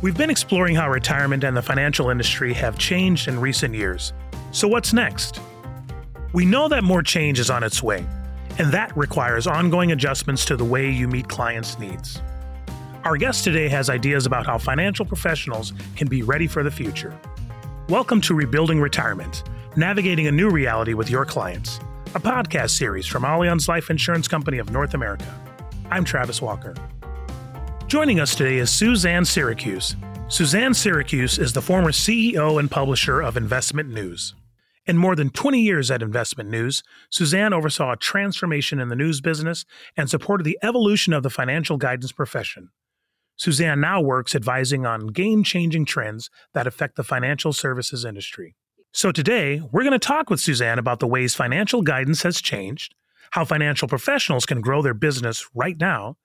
We've been exploring how retirement and the financial industry have changed in recent years. So, what's next? We know that more change is on its way, and that requires ongoing adjustments to the way you meet clients' needs. Our guest today has ideas about how financial professionals can be ready for the future. Welcome to Rebuilding Retirement, navigating a new reality with your clients, a podcast series from Allianz Life Insurance Company of North America. I'm Travis Walker. Joining us today is Suzanne Siracuse. Suzanne Siracuse is the former CEO and publisher of Investment News. In more than 20 years at Investment News, Suzanne oversaw a transformation in the news business and supported the evolution of the financial guidance profession. Suzanne now works advising on game changing trends that affect the financial services industry. So today, we're going to talk with Suzanne about the ways financial guidance has changed, how financial professionals can grow their business right now,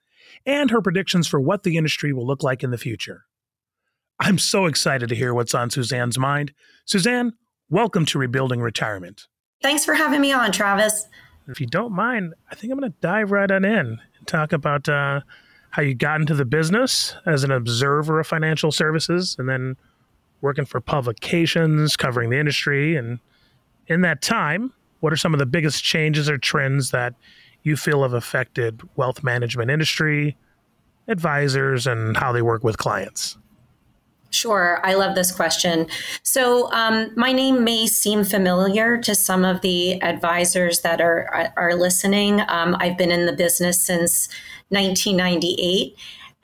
and her predictions for what the industry will look like in the future. I'm so excited to hear what's on Suzanne's mind. Suzanne, welcome to Rebuilding Retirement. Thanks for having me on, Travis. If you don't mind, I think I'm going to dive right on in and talk about uh, how you got into the business as an observer of financial services and then working for publications covering the industry. And in that time, what are some of the biggest changes or trends that you feel have affected wealth management industry, advisors, and how they work with clients? Sure, I love this question. So, um, my name may seem familiar to some of the advisors that are are listening. Um, I've been in the business since 1998,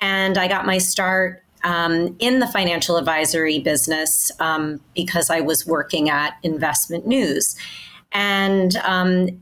and I got my start um, in the financial advisory business um, because I was working at Investment News, and um,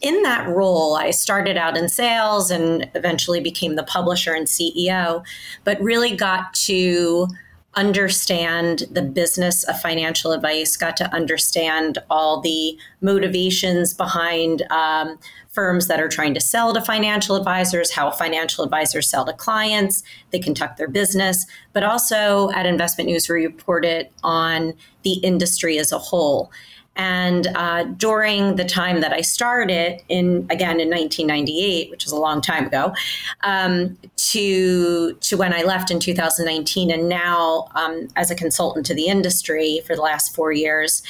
in that role, I started out in sales and eventually became the publisher and CEO, but really got to understand the business of financial advice, got to understand all the motivations behind um, firms that are trying to sell to financial advisors, how financial advisors sell to clients, they conduct their business, but also at Investment News, we reported on the industry as a whole. And uh, during the time that I started, in again in 1998, which is a long time ago, um, to to when I left in 2019, and now um, as a consultant to the industry for the last four years,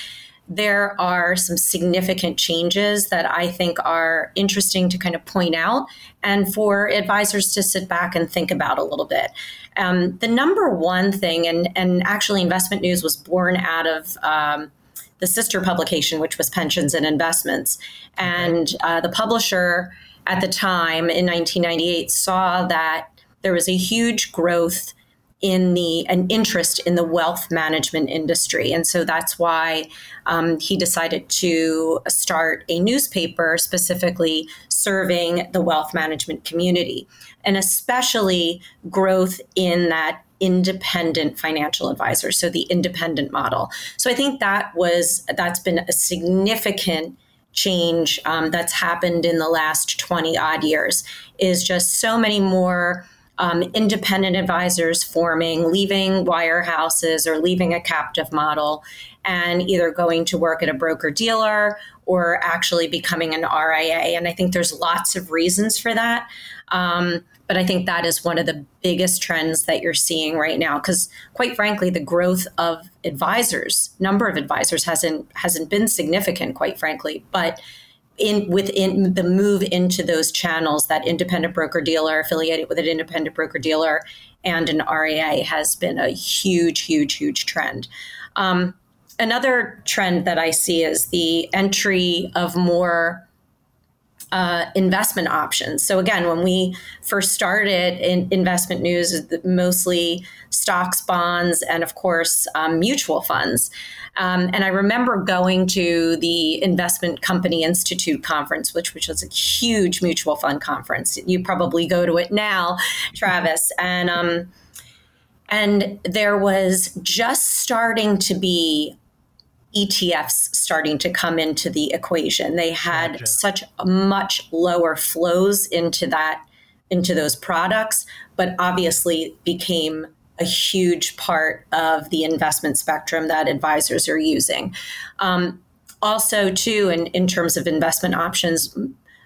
there are some significant changes that I think are interesting to kind of point out and for advisors to sit back and think about a little bit. Um, the number one thing, and, and actually, Investment News was born out of um, the sister publication, which was Pensions and Investments. And uh, the publisher at the time in 1998 saw that there was a huge growth in the an interest in the wealth management industry, and so that's why um, he decided to start a newspaper specifically serving the wealth management community, and especially growth in that independent financial advisor so the independent model. So i think that was that's been a significant change um, that's happened in the last 20 odd years is just so many more um, independent advisors forming leaving wirehouses or leaving a captive model and either going to work at a broker dealer or actually becoming an ria and i think there's lots of reasons for that. Um, but I think that is one of the biggest trends that you're seeing right now. Because quite frankly, the growth of advisors, number of advisors hasn't hasn't been significant, quite frankly. But in within the move into those channels, that independent broker dealer affiliated with an independent broker dealer and an RIA has been a huge, huge, huge trend. Um, another trend that I see is the entry of more uh, investment options. So again, when we first started in investment news, mostly stocks, bonds, and of course um, mutual funds. Um, and I remember going to the Investment Company Institute conference, which which was a huge mutual fund conference. You probably go to it now, Travis, and um, and there was just starting to be ETFs starting to come into the equation. They had gotcha. such much lower flows into that into those products, but obviously became a huge part of the investment spectrum that advisors are using. Um, also, too, in, in terms of investment options,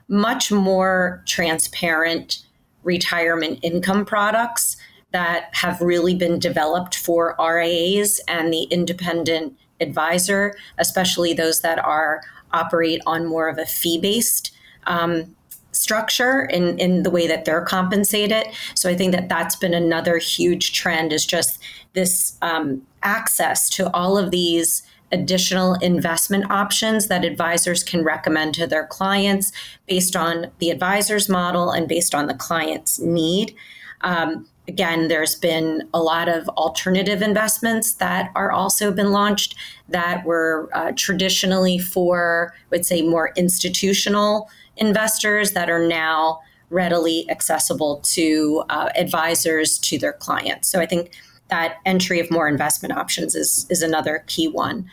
much more transparent retirement income products that have really been developed for RIAs and the independent advisor, especially those that are operate on more of a fee based um, structure in, in the way that they're compensated. So I think that that's been another huge trend is just this um, access to all of these additional investment options that advisors can recommend to their clients based on the advisor's model and based on the client's need. Um, again, there's been a lot of alternative investments that are also been launched that were uh, traditionally for, I would say, more institutional investors that are now readily accessible to uh, advisors to their clients. So I think that entry of more investment options is is another key one.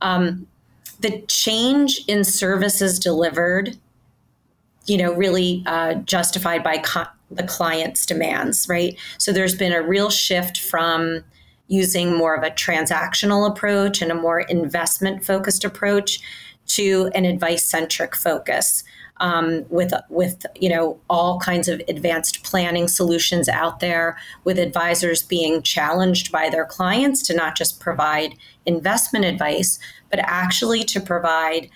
Um, the change in services delivered, you know, really uh, justified by co- the client's demands, right? So there's been a real shift from using more of a transactional approach and a more investment focused approach to an advice centric focus um, with with you know all kinds of advanced planning solutions out there, with advisors being challenged by their clients to not just provide investment advice, but actually to provide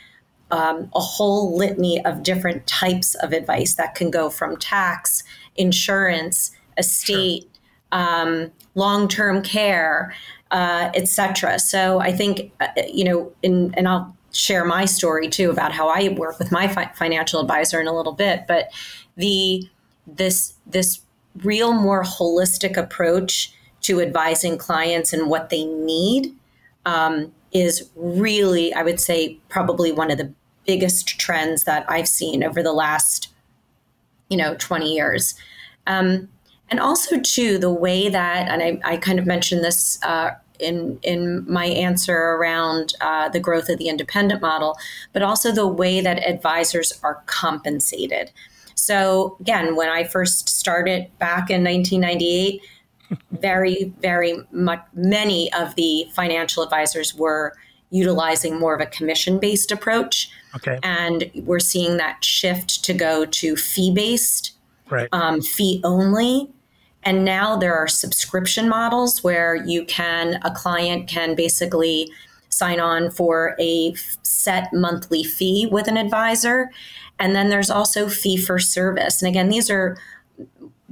um, a whole litany of different types of advice that can go from tax, insurance, estate, sure. um, long-term care, uh, etc. So I think uh, you know, in, and I'll share my story too about how I work with my fi- financial advisor in a little bit. But the this this real more holistic approach to advising clients and what they need um, is really, I would say, probably one of the biggest trends that I've seen over the last, you know, 20 years. Um, and also, too, the way that, and I, I kind of mentioned this uh, in in my answer around uh, the growth of the independent model, but also the way that advisors are compensated. So again, when I first started back in 1998, very very much many of the financial advisors were utilizing more of a commission based approach. Okay. And we're seeing that shift to go to fee based, right. um, fee only. And now there are subscription models where you can, a client can basically sign on for a set monthly fee with an advisor. And then there's also fee for service. And again, these are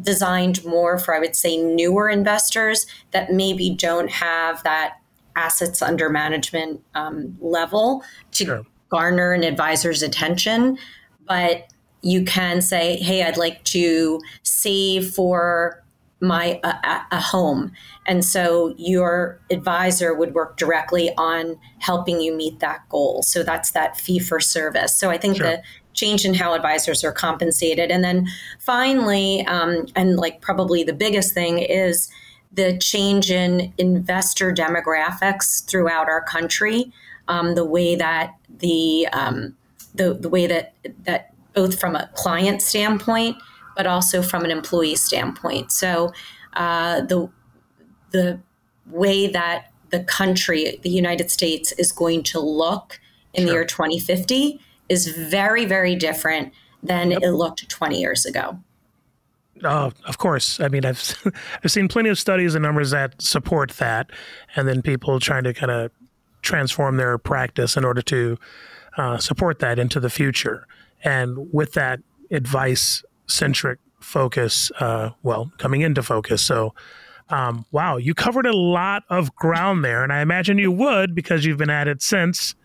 designed more for, I would say, newer investors that maybe don't have that assets under management um, level to sure. Garner an advisor's attention. But you can say, hey, I'd like to save for my a, a, home and so your advisor would work directly on helping you meet that goal so that's that fee for service so i think sure. the change in how advisors are compensated and then finally um, and like probably the biggest thing is the change in investor demographics throughout our country um, the way that the um, the, the way that that both from a client standpoint but also from an employee standpoint. So uh, the the way that the country, the United States, is going to look in sure. the year 2050 is very, very different than yep. it looked 20 years ago. Oh, of course. I mean, I've I've seen plenty of studies and numbers that support that, and then people trying to kind of transform their practice in order to uh, support that into the future. And with that advice centric focus, uh, well, coming into focus. So, um, wow, you covered a lot of ground there, and I imagine you would because you've been at it since,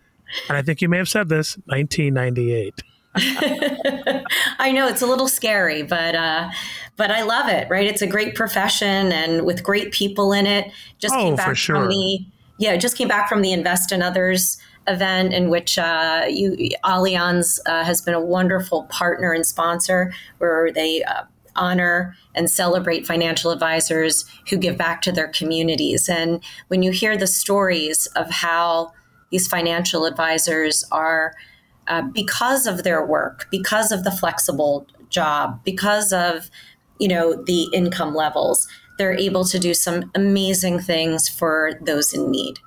and I think you may have said this, 1998. I know it's a little scary, but uh, but I love it. Right, it's a great profession and with great people in it. Just oh, came back sure. from the yeah, just came back from the Invest in Others event in which uh, you, Allianz uh, has been a wonderful partner and sponsor where they uh, honor and celebrate financial advisors who give back to their communities. And when you hear the stories of how these financial advisors are, uh, because of their work, because of the flexible job, because of you know the income levels, they're able to do some amazing things for those in need.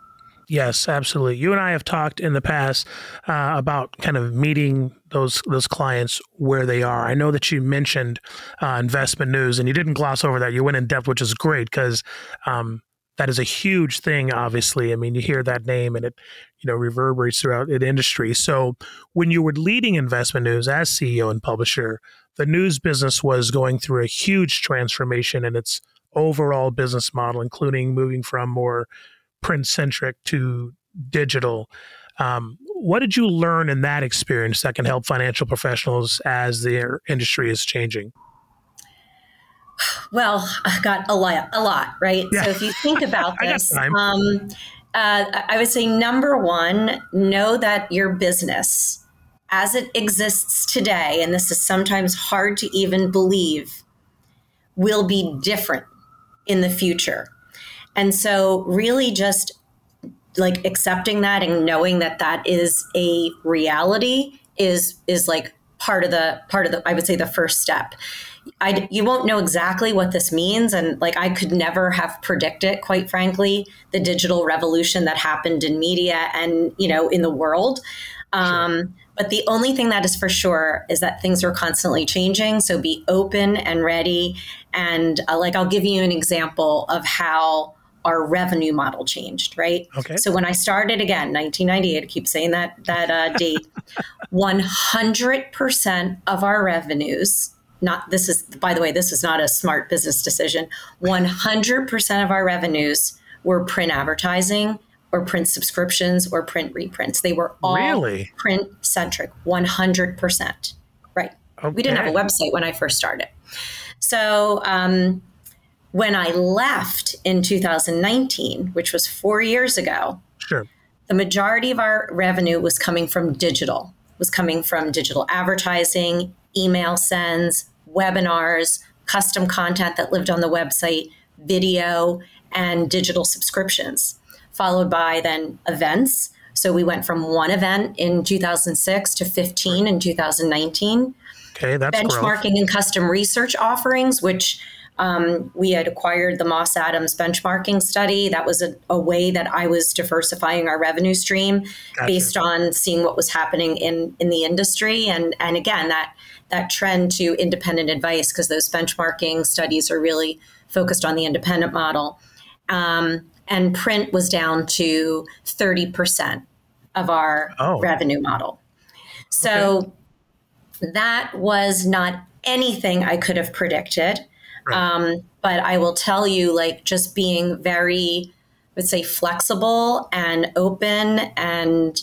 Yes, absolutely. You and I have talked in the past uh, about kind of meeting those those clients where they are. I know that you mentioned uh, investment news, and you didn't gloss over that. You went in depth, which is great because um, that is a huge thing. Obviously, I mean, you hear that name, and it you know reverberates throughout the industry. So, when you were leading investment news as CEO and publisher, the news business was going through a huge transformation and its overall business model, including moving from more print centric to digital. Um, what did you learn in that experience that can help financial professionals as their industry is changing? Well, I got a lot, a lot, right? Yeah. So if you think about this, um, uh, I would say number one, know that your business, as it exists today, and this is sometimes hard to even believe, will be different in the future. And so, really, just like accepting that and knowing that that is a reality is is like part of the part of the I would say the first step. I you won't know exactly what this means, and like I could never have predicted, quite frankly, the digital revolution that happened in media and you know in the world. Um, sure. But the only thing that is for sure is that things are constantly changing. So be open and ready. And uh, like I'll give you an example of how our revenue model changed, right? Okay. So when I started again, 1998, I keep saying that that uh, date, 100% of our revenues. Not this is by the way, this is not a smart business decision. 100% of our revenues were print advertising or print subscriptions or print reprints. They were all really? print centric, 100%. Right. Okay. We didn't have a website when I first started. So um, when I left in 2019, which was four years ago, sure. the majority of our revenue was coming from digital, was coming from digital advertising, email sends, webinars, custom content that lived on the website, video, and digital subscriptions, followed by then events. So we went from one event in 2006 to 15 in 2019. Okay, that's benchmarking growth. and custom research offerings, which um, we had acquired the Moss Adams benchmarking study. That was a, a way that I was diversifying our revenue stream gotcha. based on seeing what was happening in in the industry, and and again that that trend to independent advice because those benchmarking studies are really focused on the independent model. Um, and print was down to thirty percent of our oh. revenue model. So okay. that was not anything I could have predicted. Um, but I will tell you, like, just being very, I would say, flexible and open and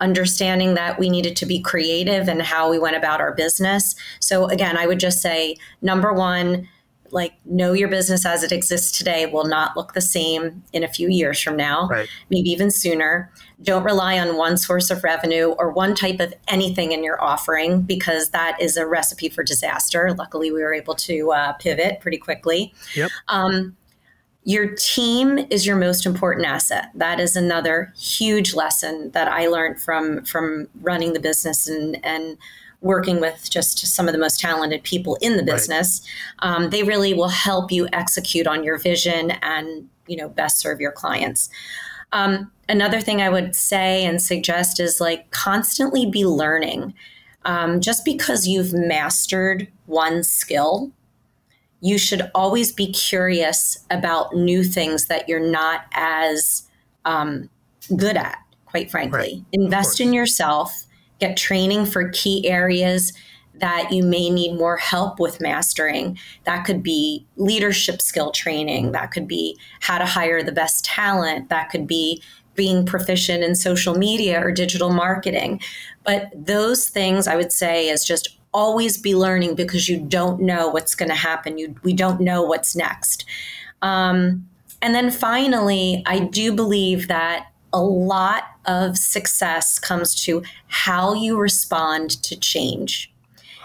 understanding that we needed to be creative in how we went about our business. So, again, I would just say number one, like know your business as it exists today will not look the same in a few years from now, right. maybe even sooner. Don't rely on one source of revenue or one type of anything in your offering because that is a recipe for disaster. Luckily, we were able to uh, pivot pretty quickly. Yep. Um, your team is your most important asset. That is another huge lesson that I learned from from running the business and and working with just some of the most talented people in the business. Right. Um, they really will help you execute on your vision and you know best serve your clients. Um, another thing I would say and suggest is like constantly be learning. Um, just because you've mastered one skill, you should always be curious about new things that you're not as um, good at, quite frankly. Right. Invest in yourself, get training for key areas that you may need more help with mastering. That could be leadership skill training, that could be how to hire the best talent, that could be being proficient in social media or digital marketing. But those things I would say is just always be learning because you don't know what's going to happen. You, we don't know what's next. Um, and then finally, I do believe that a lot of success comes to how you respond to change.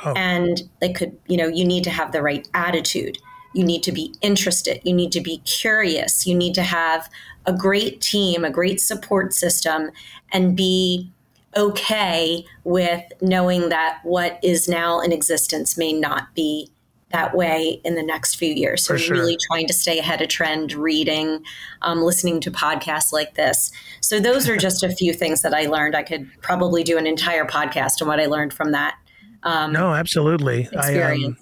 Oh. And they could, you know, you need to have the right attitude. You need to be interested. You need to be curious. You need to have a great team, a great support system, and be okay with knowing that what is now in existence may not be that way in the next few years. So, sure. really trying to stay ahead of trend, reading, um, listening to podcasts like this. So, those are just a few things that I learned. I could probably do an entire podcast on what I learned from that. Um, no, absolutely. Experience. I, um,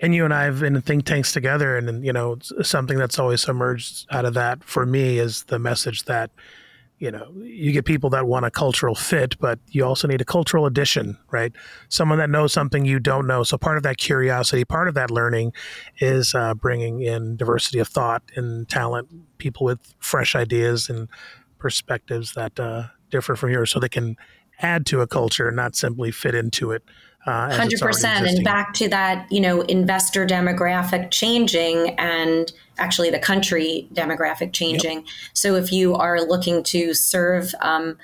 and you and I have been in think tanks together, and you know something that's always emerged out of that for me is the message that you know, you get people that want a cultural fit, but you also need a cultural addition, right? Someone that knows something you don't know. So part of that curiosity, part of that learning, is uh, bringing in diversity of thought and talent, people with fresh ideas and perspectives that uh, differ from yours, so they can add to a culture, not simply fit into it. Uh, Hundred percent, and back to that, you know, investor demographic changing and actually the country demographic changing. Yep. So if you are looking to serve um,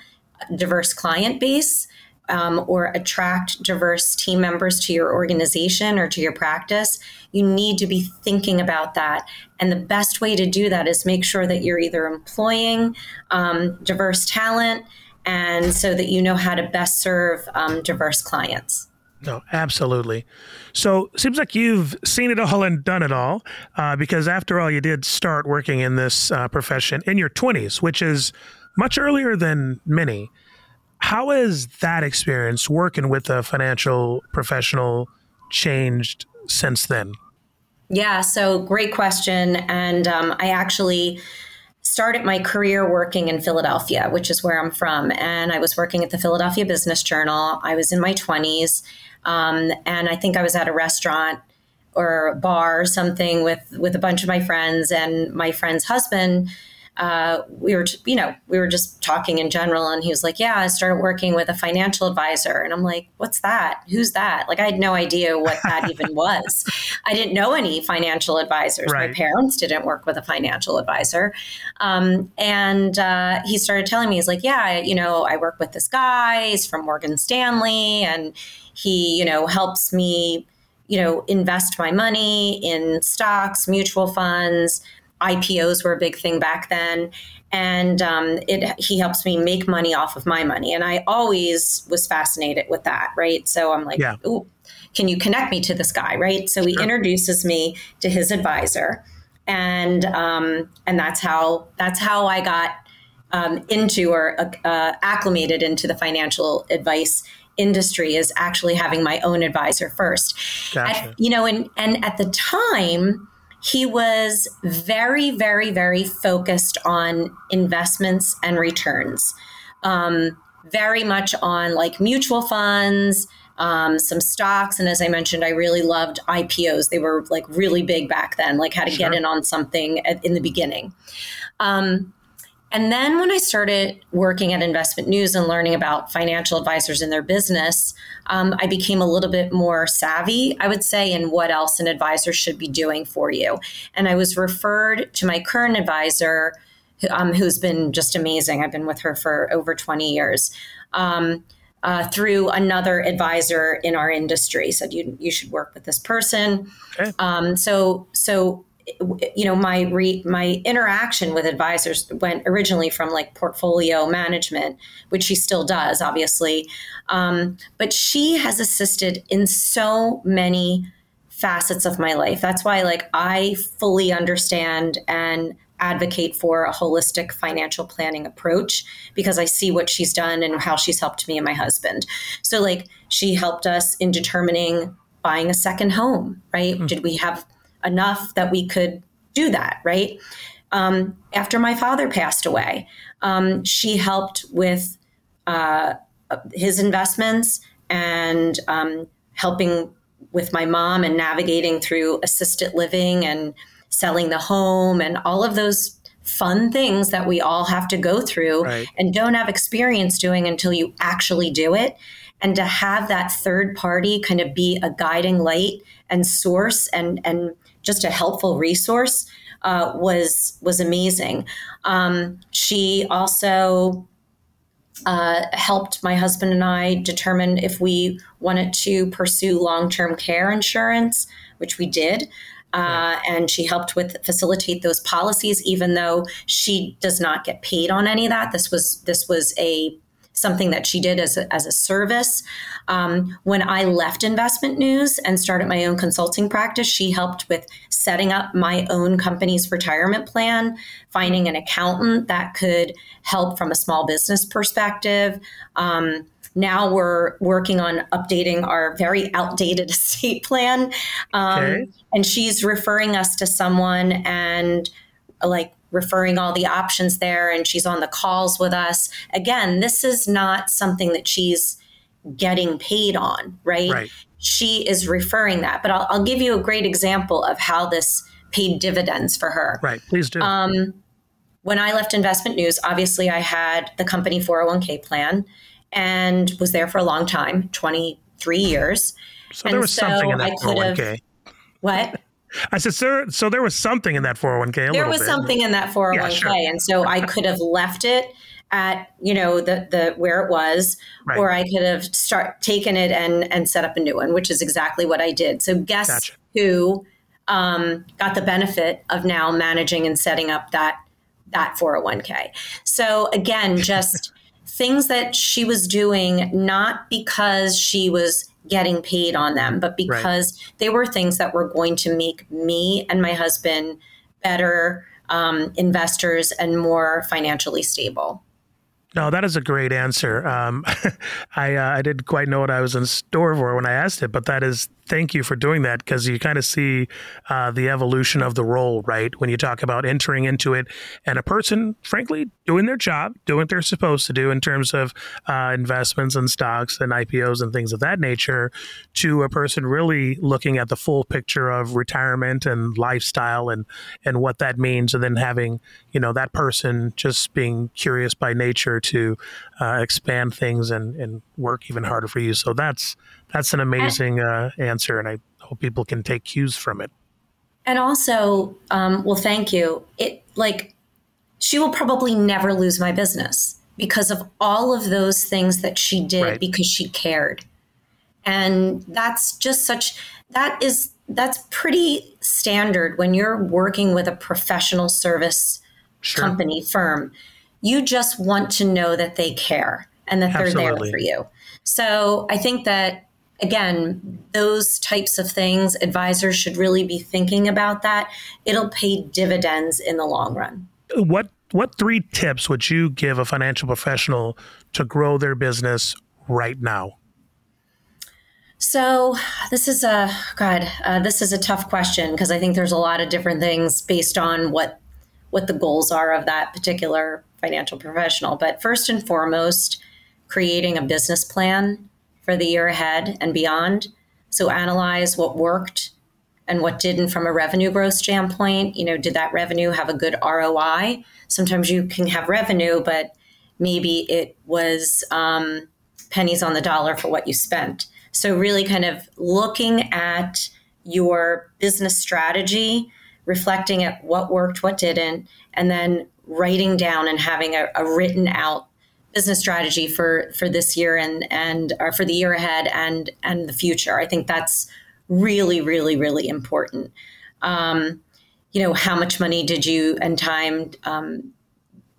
diverse client base um, or attract diverse team members to your organization or to your practice, you need to be thinking about that. And the best way to do that is make sure that you're either employing um, diverse talent and so that you know how to best serve um, diverse clients. No, absolutely. So seems like you've seen it all and done it all, uh, because after all, you did start working in this uh, profession in your 20s, which is much earlier than many. How has that experience working with a financial professional changed since then? Yeah, so great question. And um, I actually started my career working in Philadelphia, which is where I'm from. And I was working at the Philadelphia Business Journal. I was in my 20s. Um, and I think I was at a restaurant or bar or something with with a bunch of my friends and my friend's husband uh, we were, you know, we were just talking in general, and he was like, "Yeah, I started working with a financial advisor," and I'm like, "What's that? Who's that?" Like, I had no idea what that even was. I didn't know any financial advisors. Right. My parents didn't work with a financial advisor, um, and uh, he started telling me, "He's like, yeah, I, you know, I work with this guy. He's from Morgan Stanley, and he, you know, helps me." You know, invest my money in stocks, mutual funds, IPOs were a big thing back then. And um, it, he helps me make money off of my money. And I always was fascinated with that, right? So I'm like, yeah. ooh, can you connect me to this guy, right? So he sure. introduces me to his advisor. And um, and that's how that's how I got um, into or uh, acclimated into the financial advice industry is actually having my own advisor first. Gotcha. At, you know, and and at the time, he was very, very, very focused on investments and returns. Um, very much on like mutual funds, um, some stocks, and as I mentioned, I really loved IPOs. They were like really big back then, like how to sure. get in on something at, in the beginning. Um, and then when I started working at Investment News and learning about financial advisors and their business, um, I became a little bit more savvy, I would say, in what else an advisor should be doing for you. And I was referred to my current advisor, um, who's been just amazing. I've been with her for over 20 years. Um, uh, through another advisor in our industry said you you should work with this person. Okay. Um, so so you know my re, my interaction with advisors went originally from like portfolio management which she still does obviously. Um, but she has assisted in so many facets of my life. That's why like i fully understand and advocate for a holistic financial planning approach because i see what she's done and how she's helped me and my husband. So like she helped us in determining buying a second home right? Mm-hmm. did we have enough that we could do that, right? Um, after my father passed away, um, she helped with uh, his investments and um, helping with my mom and navigating through assisted living and selling the home and all of those fun things that we all have to go through right. and don't have experience doing until you actually do it. And to have that third party kind of be a guiding light and source and and just a helpful resource uh, was was amazing. Um, she also uh, helped my husband and I determine if we wanted to pursue long term care insurance, which we did. Uh, and she helped with facilitate those policies, even though she does not get paid on any of that. This was this was a something that she did as a, as a service. Um, when I left Investment News and started my own consulting practice, she helped with setting up my own company's retirement plan, finding an accountant that could help from a small business perspective. Um, now we're working on updating our very outdated estate plan. Um, okay. And she's referring us to someone and like referring all the options there and she's on the calls with us. Again, this is not something that she's getting paid on, right? right. She is referring that. But I'll, I'll, give you a great example of how this paid dividends for her. Right, please do. Um, when I left Investment News, obviously I had the company 401k plan and was there for a long time 23 years. So and there was so something in that 401k. What? I said, sir, so there was something in that 401k. there was bit. something in that 401k. Yeah, sure. And so I could have left it at, you know, the, the where it was, right. or I could have start taken it and, and set up a new one, which is exactly what I did. So guess gotcha. who um, got the benefit of now managing and setting up that, that 401k. So again, just things that she was doing, not because she was getting paid on them, but because right. they were things that were going to make me and my husband better um, investors and more financially stable. No, that is a great answer. Um, I uh, I didn't quite know what I was in store for when I asked it, but that is thank you for doing that because you kind of see uh, the evolution of the role, right? When you talk about entering into it and a person, frankly, doing their job, doing what they're supposed to do in terms of uh, investments and stocks and IPOs and things of that nature, to a person really looking at the full picture of retirement and lifestyle and and what that means, and then having you know that person just being curious by nature to uh, expand things and and work even harder for you. So that's that's an amazing uh, answer, and I hope people can take cues from it. And also, um, well, thank you. It like she will probably never lose my business because of all of those things that she did right. because she cared, and that's just such that is that's pretty standard when you're working with a professional service sure. company firm. You just want to know that they care and that Absolutely. they're there for you. So I think that again, those types of things, advisors should really be thinking about that. It'll pay dividends in the long run. What what three tips would you give a financial professional to grow their business right now? So this is a God. Uh, this is a tough question because I think there's a lot of different things based on what what the goals are of that particular financial professional. But first and foremost, creating a business plan for the year ahead and beyond. So analyze what worked and what didn't from a revenue growth standpoint. You know, did that revenue have a good ROI? Sometimes you can have revenue, but maybe it was um, pennies on the dollar for what you spent. So, really kind of looking at your business strategy, reflecting at what worked, what didn't, and then writing down and having a, a written out business strategy for for this year and and or for the year ahead and and the future. I think that's really really really important. Um, you know, how much money did you and time um,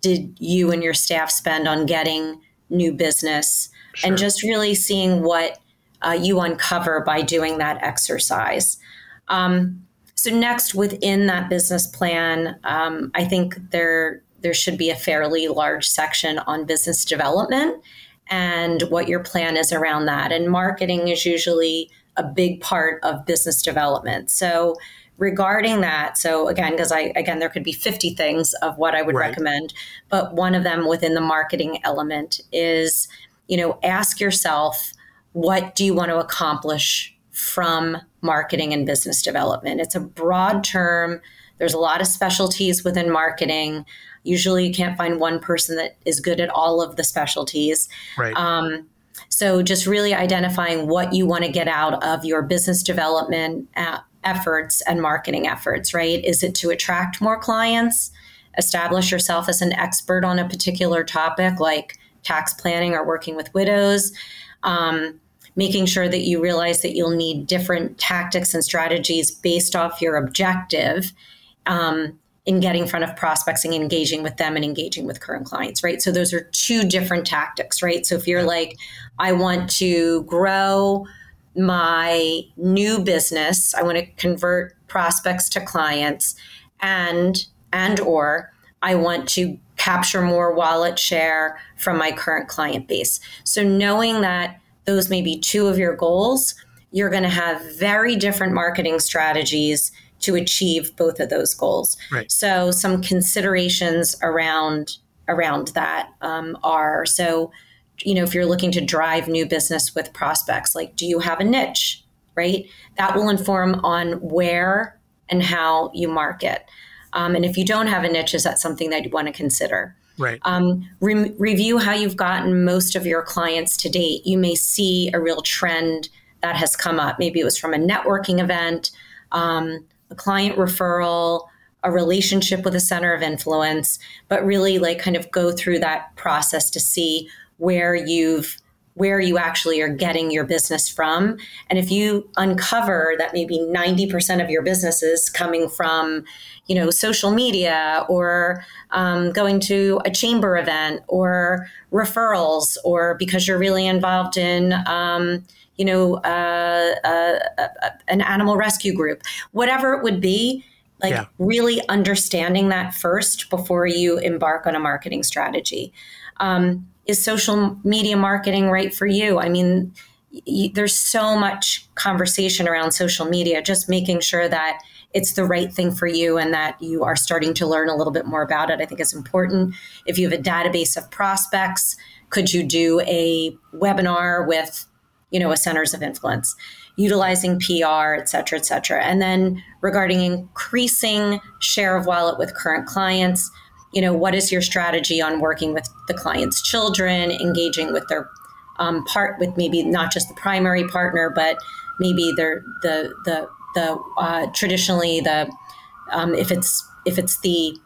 did you and your staff spend on getting new business, sure. and just really seeing what uh, you uncover by doing that exercise. Um, so next, within that business plan, um, I think there there should be a fairly large section on business development and what your plan is around that. And marketing is usually a big part of business development. So, regarding that, so again, because I, again, there could be 50 things of what I would right. recommend, but one of them within the marketing element is, you know, ask yourself, what do you want to accomplish from marketing and business development? It's a broad term. There's a lot of specialties within marketing. Usually, you can't find one person that is good at all of the specialties. Right. Um, so, just really identifying what you want to get out of your business development uh, efforts and marketing efforts, right? Is it to attract more clients, establish yourself as an expert on a particular topic like tax planning or working with widows? Um, making sure that you realize that you'll need different tactics and strategies based off your objective um, in getting in front of prospects and engaging with them and engaging with current clients, right? So those are two different tactics, right? So if you're like, I want to grow my new business, I want to convert prospects to clients and and or I want to capture more wallet share from my current client base. So knowing that those may be two of your goals, you're going to have very different marketing strategies to achieve both of those goals. Right. So some considerations around around that um, are so you know if you're looking to drive new business with prospects like do you have a niche right? That will inform on where and how you market. Um, and if you don't have a niche is that something that you want to consider? Right. Um, re- review how you've gotten most of your clients to date. You may see a real trend that has come up. Maybe it was from a networking event. Um, a client referral, a relationship with a center of influence, but really like kind of go through that process to see where you've where you actually are getting your business from. And if you uncover that maybe 90% of your business is coming from, you know, social media or um, going to a chamber event or referrals or because you're really involved in, um, you know, uh, uh, uh, an animal rescue group, whatever it would be, like yeah. really understanding that first before you embark on a marketing strategy. Um, is social media marketing right for you? I mean, y- there's so much conversation around social media, just making sure that it's the right thing for you and that you are starting to learn a little bit more about it, I think is important. If you have a database of prospects, could you do a webinar with you know, a centers of influence, utilizing PR, et cetera, et cetera. And then regarding increasing share of wallet with current clients, you know, what is your strategy on working with the client's children, engaging with their um, part with maybe not just the primary partner, but maybe their the the the uh, traditionally the um, if it's if it's the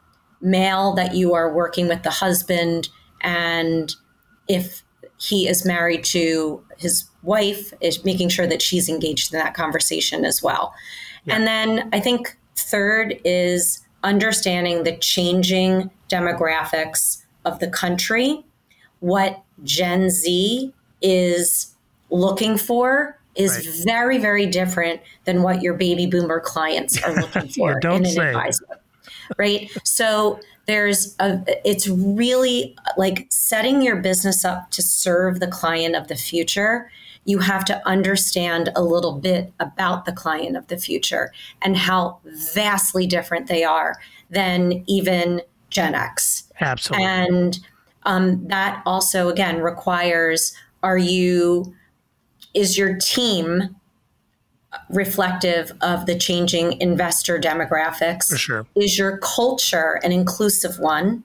male that you are working with the husband and if he is married to his wife is making sure that she's engaged in that conversation as well. Yeah. And then I think third is understanding the changing demographics of the country, what Gen Z is looking for is right. very, very different than what your baby boomer clients are looking for in an say. advisor. Right. So there's a it's really like setting your business up to serve the client of the future you have to understand a little bit about the client of the future and how vastly different they are than even gen x absolutely and um, that also again requires are you is your team reflective of the changing investor demographics? For sure. Is your culture an inclusive one?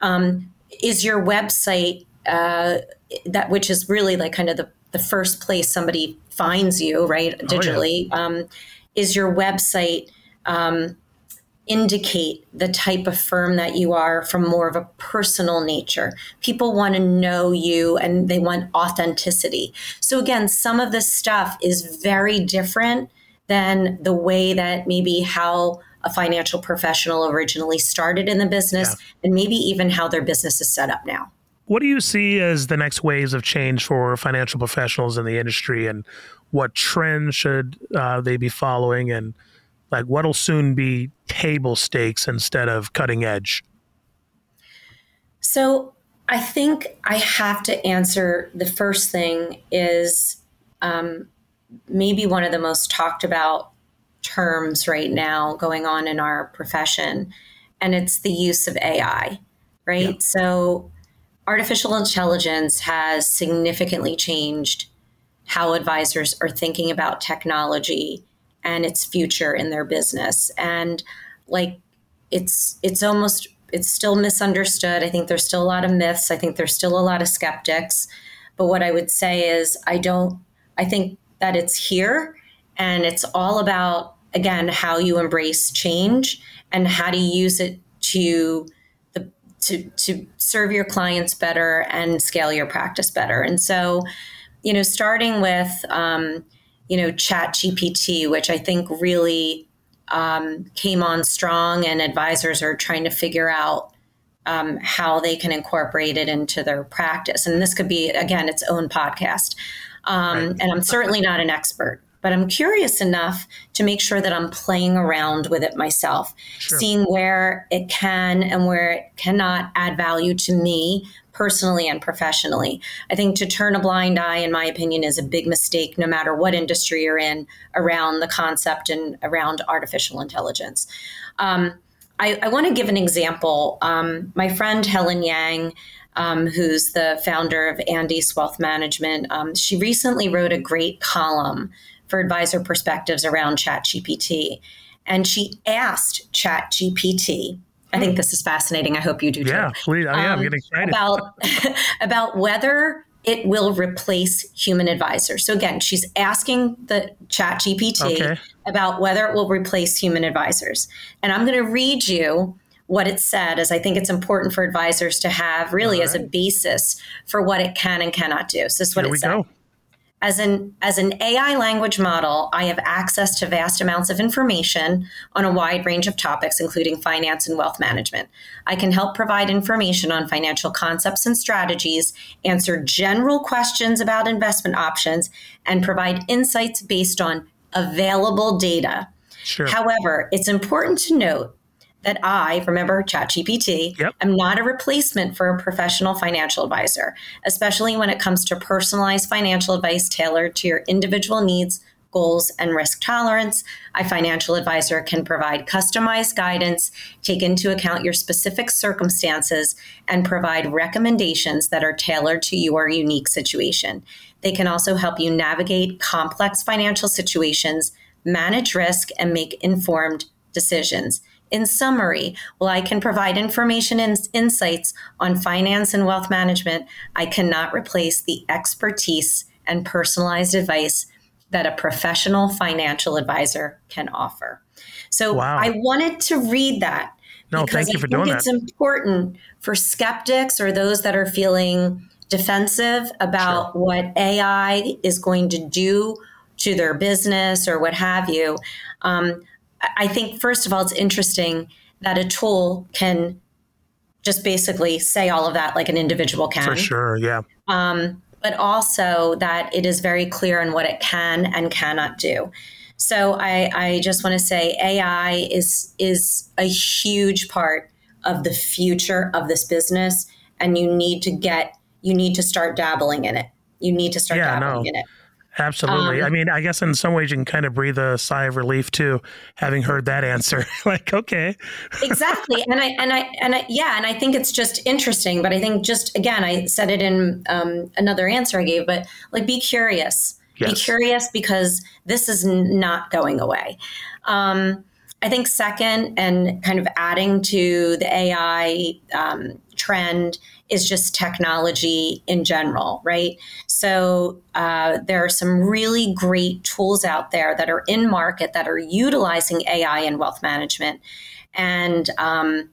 Um, is your website uh, that which is really like kind of the, the first place somebody finds you, right? Digitally. Oh, yeah. um, is your website um, indicate the type of firm that you are from more of a personal nature. People want to know you and they want authenticity. So, again, some of this stuff is very different than the way that maybe how a financial professional originally started in the business yeah. and maybe even how their business is set up now. What do you see as the next waves of change for financial professionals in the industry and what trends should uh, they be following and like what'll soon be table stakes instead of cutting edge? So I think I have to answer the first thing is um, maybe one of the most talked about terms right now going on in our profession, and it's the use of AI, right? Yeah. So artificial intelligence has significantly changed how advisors are thinking about technology and its future in their business. And like it's it's almost it's still misunderstood. I think there's still a lot of myths. I think there's still a lot of skeptics. But what I would say is I don't I think that it's here and it's all about again how you embrace change and how to use it to to to serve your clients better and scale your practice better. And so, you know, starting with um, you know, Chat GPT, which I think really um, came on strong, and advisors are trying to figure out um, how they can incorporate it into their practice. And this could be, again, its own podcast. Um, right. And I'm certainly not an expert, but I'm curious enough to make sure that I'm playing around with it myself, sure. seeing where it can and where it cannot add value to me personally and professionally. I think to turn a blind eye, in my opinion, is a big mistake, no matter what industry you're in, around the concept and around artificial intelligence. Um, I, I want to give an example. Um, my friend Helen Yang, um, who's the founder of Andy's Wealth Management, um, she recently wrote a great column for Advisor Perspectives around ChatGPT. And she asked ChatGPT, I think this is fascinating. I hope you do too. Yeah, please. I am um, getting excited. About, about whether it will replace human advisors. So again, she's asking the chat GPT okay. about whether it will replace human advisors. And I'm going to read you what it said as I think it's important for advisors to have really right. as a basis for what it can and cannot do. So this is what Here it said. Go. As an, as an AI language model, I have access to vast amounts of information on a wide range of topics, including finance and wealth management. I can help provide information on financial concepts and strategies, answer general questions about investment options, and provide insights based on available data. Sure. However, it's important to note that I, remember ChatGPT, yep. am not a replacement for a professional financial advisor, especially when it comes to personalized financial advice tailored to your individual needs, goals, and risk tolerance. A financial advisor can provide customized guidance, take into account your specific circumstances, and provide recommendations that are tailored to your unique situation. They can also help you navigate complex financial situations, manage risk, and make informed decisions. In summary, while I can provide information and insights on finance and wealth management, I cannot replace the expertise and personalized advice that a professional financial advisor can offer. So wow. I wanted to read that. No, thank you I for doing it's that. It's important for skeptics or those that are feeling defensive about sure. what AI is going to do to their business or what have you. Um, I think, first of all, it's interesting that a tool can just basically say all of that like an individual can. For sure, yeah. Um, but also that it is very clear on what it can and cannot do. So I, I just want to say AI is is a huge part of the future of this business, and you need to get you need to start dabbling in it. You need to start yeah, dabbling no. in it. Absolutely. Um, I mean, I guess in some ways you can kind of breathe a sigh of relief too, having heard that answer. like, okay. exactly. And I, and I, and I, yeah, and I think it's just interesting, but I think just, again, I said it in um, another answer I gave, but like, be curious. Yes. Be curious because this is not going away. Um, I think second, and kind of adding to the AI um, trend is just technology in general, right? So uh, there are some really great tools out there that are in market that are utilizing AI in wealth management, and um,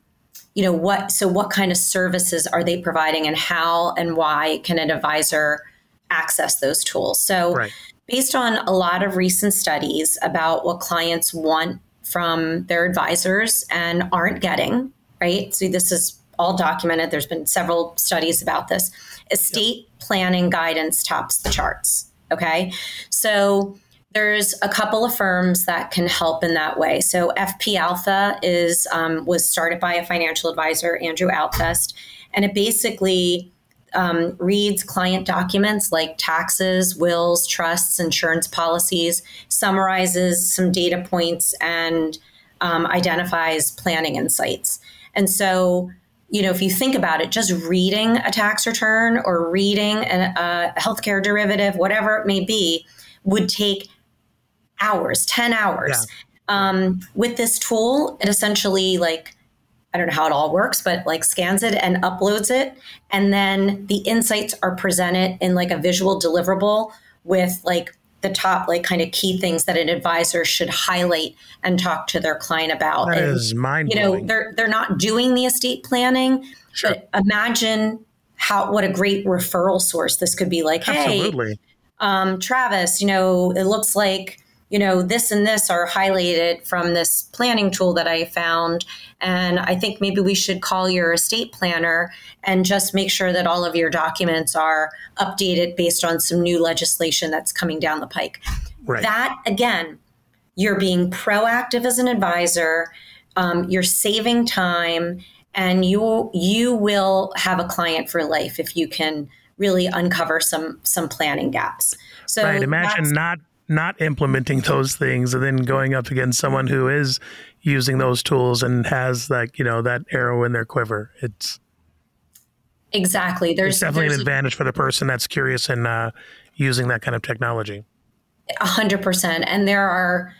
you know what? So what kind of services are they providing, and how and why can an advisor access those tools? So. Right. Based on a lot of recent studies about what clients want from their advisors and aren't getting, right? So this is all documented. There's been several studies about this. Estate yep. planning guidance tops the charts. Okay. So there's a couple of firms that can help in that way. So FP Alpha is um, was started by a financial advisor, Andrew Altfest, and it basically um, reads client documents like taxes, wills, trusts, insurance policies, summarizes some data points, and um, identifies planning insights. And so, you know, if you think about it, just reading a tax return or reading a, a healthcare derivative, whatever it may be, would take hours, 10 hours. Yeah. Um, with this tool, it essentially like I don't know how it all works, but like scans it and uploads it. And then the insights are presented in like a visual deliverable with like the top like kind of key things that an advisor should highlight and talk to their client about. That and, is mind You know, they're they're not doing the estate planning, sure. but imagine how what a great referral source this could be. Like, Absolutely. hey, um, Travis, you know, it looks like you know, this and this are highlighted from this planning tool that I found. And I think maybe we should call your estate planner and just make sure that all of your documents are updated based on some new legislation that's coming down the pike. Right. That, again, you're being proactive as an advisor, um, you're saving time, and you you will have a client for life if you can really uncover some some planning gaps. So right. Imagine not not implementing those things and then going up against someone who is using those tools and has like you know that arrow in their quiver. It's exactly. There's, definitely there's an advantage for the person that's curious and uh, using that kind of technology. A hundred percent. And there are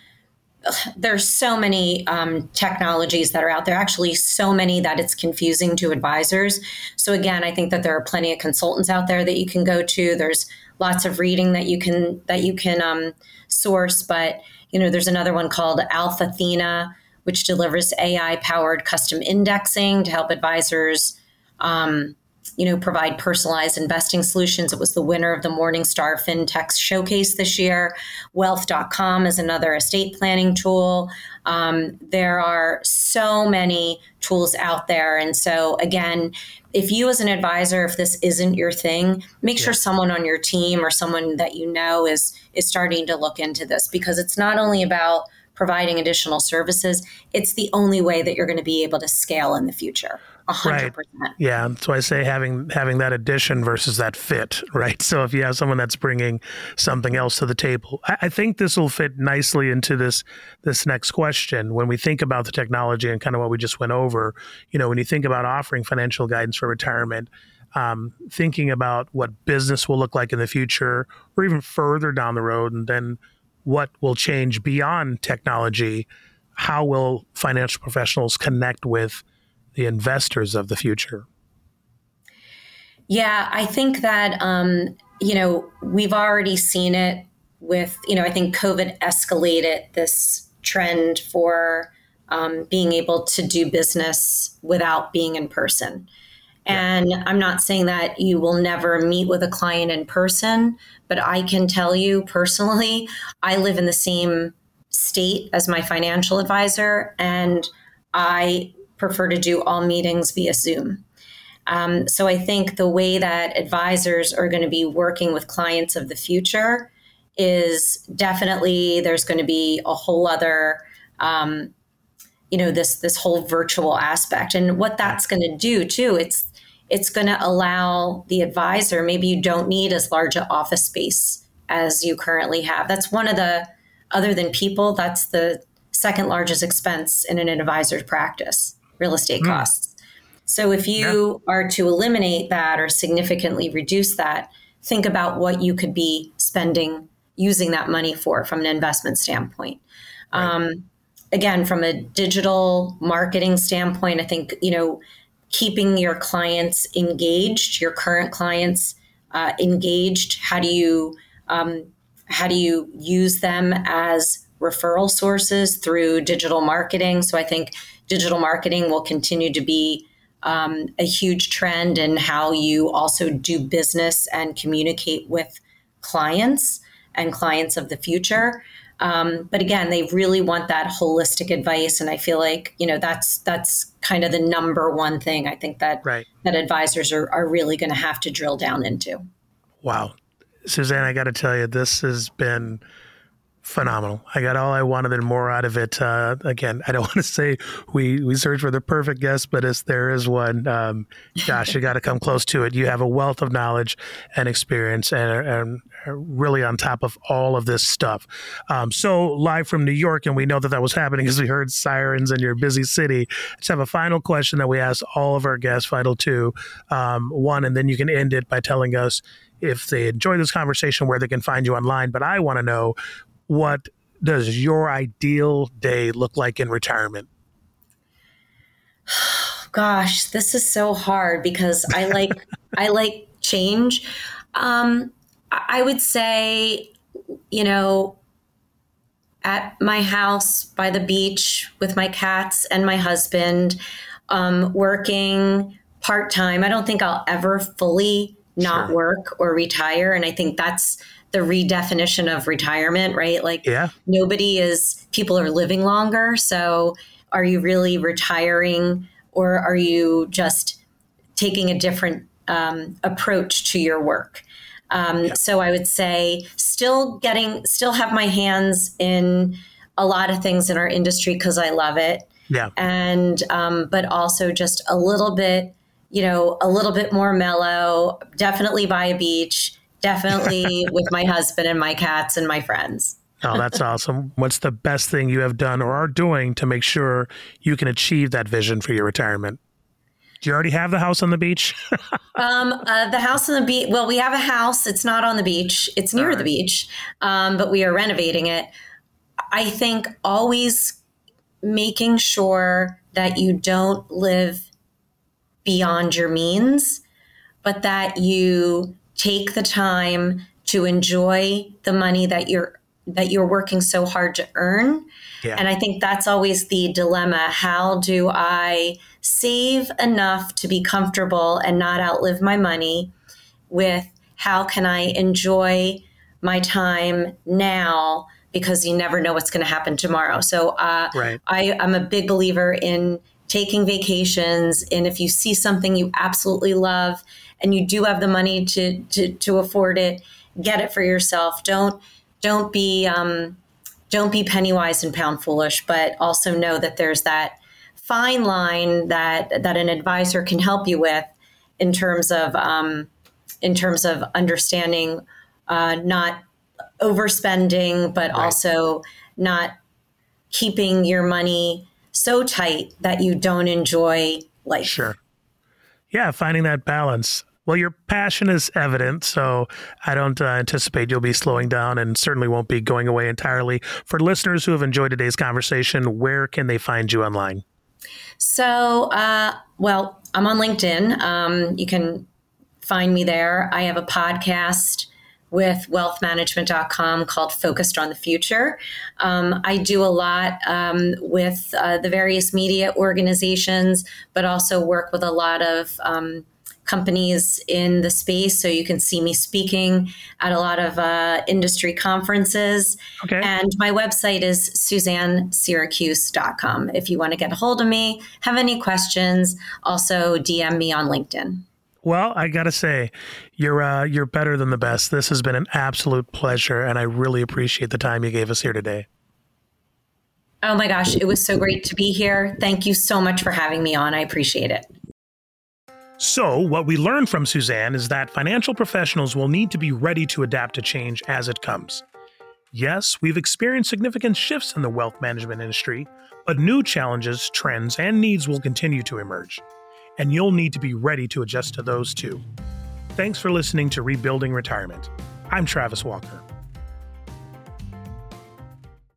there's so many um, technologies that are out there actually so many that it's confusing to advisors. So again i think that there are plenty of consultants out there that you can go to. There's lots of reading that you can that you can um, source. But you know, there's another one called Alphathena, which delivers AI powered custom indexing to help advisors. Um, you know, provide personalized investing solutions. It was the winner of the Morningstar FinTech Showcase this year. Wealth.com is another estate planning tool. Um, there are so many tools out there. And so, again, if you as an advisor if this isn't your thing make yeah. sure someone on your team or someone that you know is is starting to look into this because it's not only about providing additional services it's the only way that you're going to be able to scale in the future 100%. Right. Yeah. So I say having having that addition versus that fit, right? So if you have someone that's bringing something else to the table, I, I think this will fit nicely into this this next question. When we think about the technology and kind of what we just went over, you know, when you think about offering financial guidance for retirement, um, thinking about what business will look like in the future, or even further down the road, and then what will change beyond technology. How will financial professionals connect with the investors of the future? Yeah, I think that, um, you know, we've already seen it with, you know, I think COVID escalated this trend for um, being able to do business without being in person. And. I'm not saying that you will never meet with a client in person, but I can tell you personally, I live in the same state as my financial advisor, and I prefer to do all meetings via Zoom. Um, so I think the way that advisors are going to be working with clients of the future is definitely there's going to be a whole other um, you know this this whole virtual aspect and what that's going to do too it's it's going to allow the advisor maybe you don't need as large an office space as you currently have that's one of the other than people that's the second largest expense in an advisor's practice real estate mm. costs. So if you yeah. are to eliminate that or significantly reduce that, think about what you could be spending using that money for from an investment standpoint. Right. Um, again, from a digital marketing standpoint, I think you know keeping your clients engaged, your current clients uh, engaged. How do you um, how do you use them as referral sources through digital marketing? So I think digital marketing will continue to be um, a huge trend in how you also do business and communicate with clients and clients of the future. Um, but again, they really want that holistic advice, and I feel like you know that's that's kind of the number one thing I think that right. that advisors are, are really going to have to drill down into. Wow, Suzanne, I got to tell you, this has been phenomenal. I got all I wanted and more out of it. Uh, again, I don't want to say we we search for the perfect guest, but if there is one, um, gosh, you got to come close to it. You have a wealth of knowledge and experience, and, and really on top of all of this stuff. Um, so live from New York, and we know that that was happening as we heard sirens in your busy city. Just have a final question that we ask all of our guests. Final two, um, one, and then you can end it by telling us if they enjoy this conversation where they can find you online. But I want to know what does your ideal day look like in retirement? Gosh, this is so hard because I like I like change. Um, I would say, you know, at my house by the beach with my cats and my husband, um, working part time. I don't think I'll ever fully not sure. work or retire, and I think that's the redefinition of retirement, right? Like yeah. nobody is people are living longer, so are you really retiring or are you just taking a different um, approach to your work? Um, yeah. So I would say still getting, still have my hands in a lot of things in our industry because I love it. Yeah. And, um, but also just a little bit, you know, a little bit more mellow, definitely by a beach, definitely with my husband and my cats and my friends. oh, that's awesome. What's the best thing you have done or are doing to make sure you can achieve that vision for your retirement? Do you already have the house on the beach? um, uh, the house on the beach. Well, we have a house. It's not on the beach. It's near right. the beach, um, but we are renovating it. I think always making sure that you don't live beyond your means, but that you take the time to enjoy the money that you're that you're working so hard to earn. Yeah. And I think that's always the dilemma. How do I save enough to be comfortable and not outlive my money with how can I enjoy my time now because you never know what's going to happen tomorrow. So uh, right. I, I'm a big believer in taking vacations. And if you see something you absolutely love and you do have the money to, to, to afford it, get it for yourself. Don't don't be um, don't be penny wise and pound foolish, but also know that there's that fine line that that an advisor can help you with in terms of um, in terms of understanding uh, not overspending, but right. also not keeping your money so tight that you don't enjoy life. Sure. Yeah, finding that balance. Well, your passion is evident, so I don't uh, anticipate you'll be slowing down and certainly won't be going away entirely. For listeners who have enjoyed today's conversation, where can they find you online? So, uh, well, I'm on LinkedIn. Um, you can find me there. I have a podcast with wealthmanagement.com called Focused on the Future. Um, I do a lot um, with uh, the various media organizations, but also work with a lot of um, companies in the space. So you can see me speaking at a lot of uh, industry conferences. Okay. And my website is suzannesiracuse.com. If you want to get a hold of me, have any questions, also DM me on LinkedIn. Well, I gotta say, you're uh, you're better than the best. This has been an absolute pleasure, and I really appreciate the time you gave us here today. Oh my gosh, it was so great to be here. Thank you so much for having me on. I appreciate it. So, what we learned from Suzanne is that financial professionals will need to be ready to adapt to change as it comes. Yes, we've experienced significant shifts in the wealth management industry, but new challenges, trends, and needs will continue to emerge. And you'll need to be ready to adjust to those too. Thanks for listening to Rebuilding Retirement. I'm Travis Walker.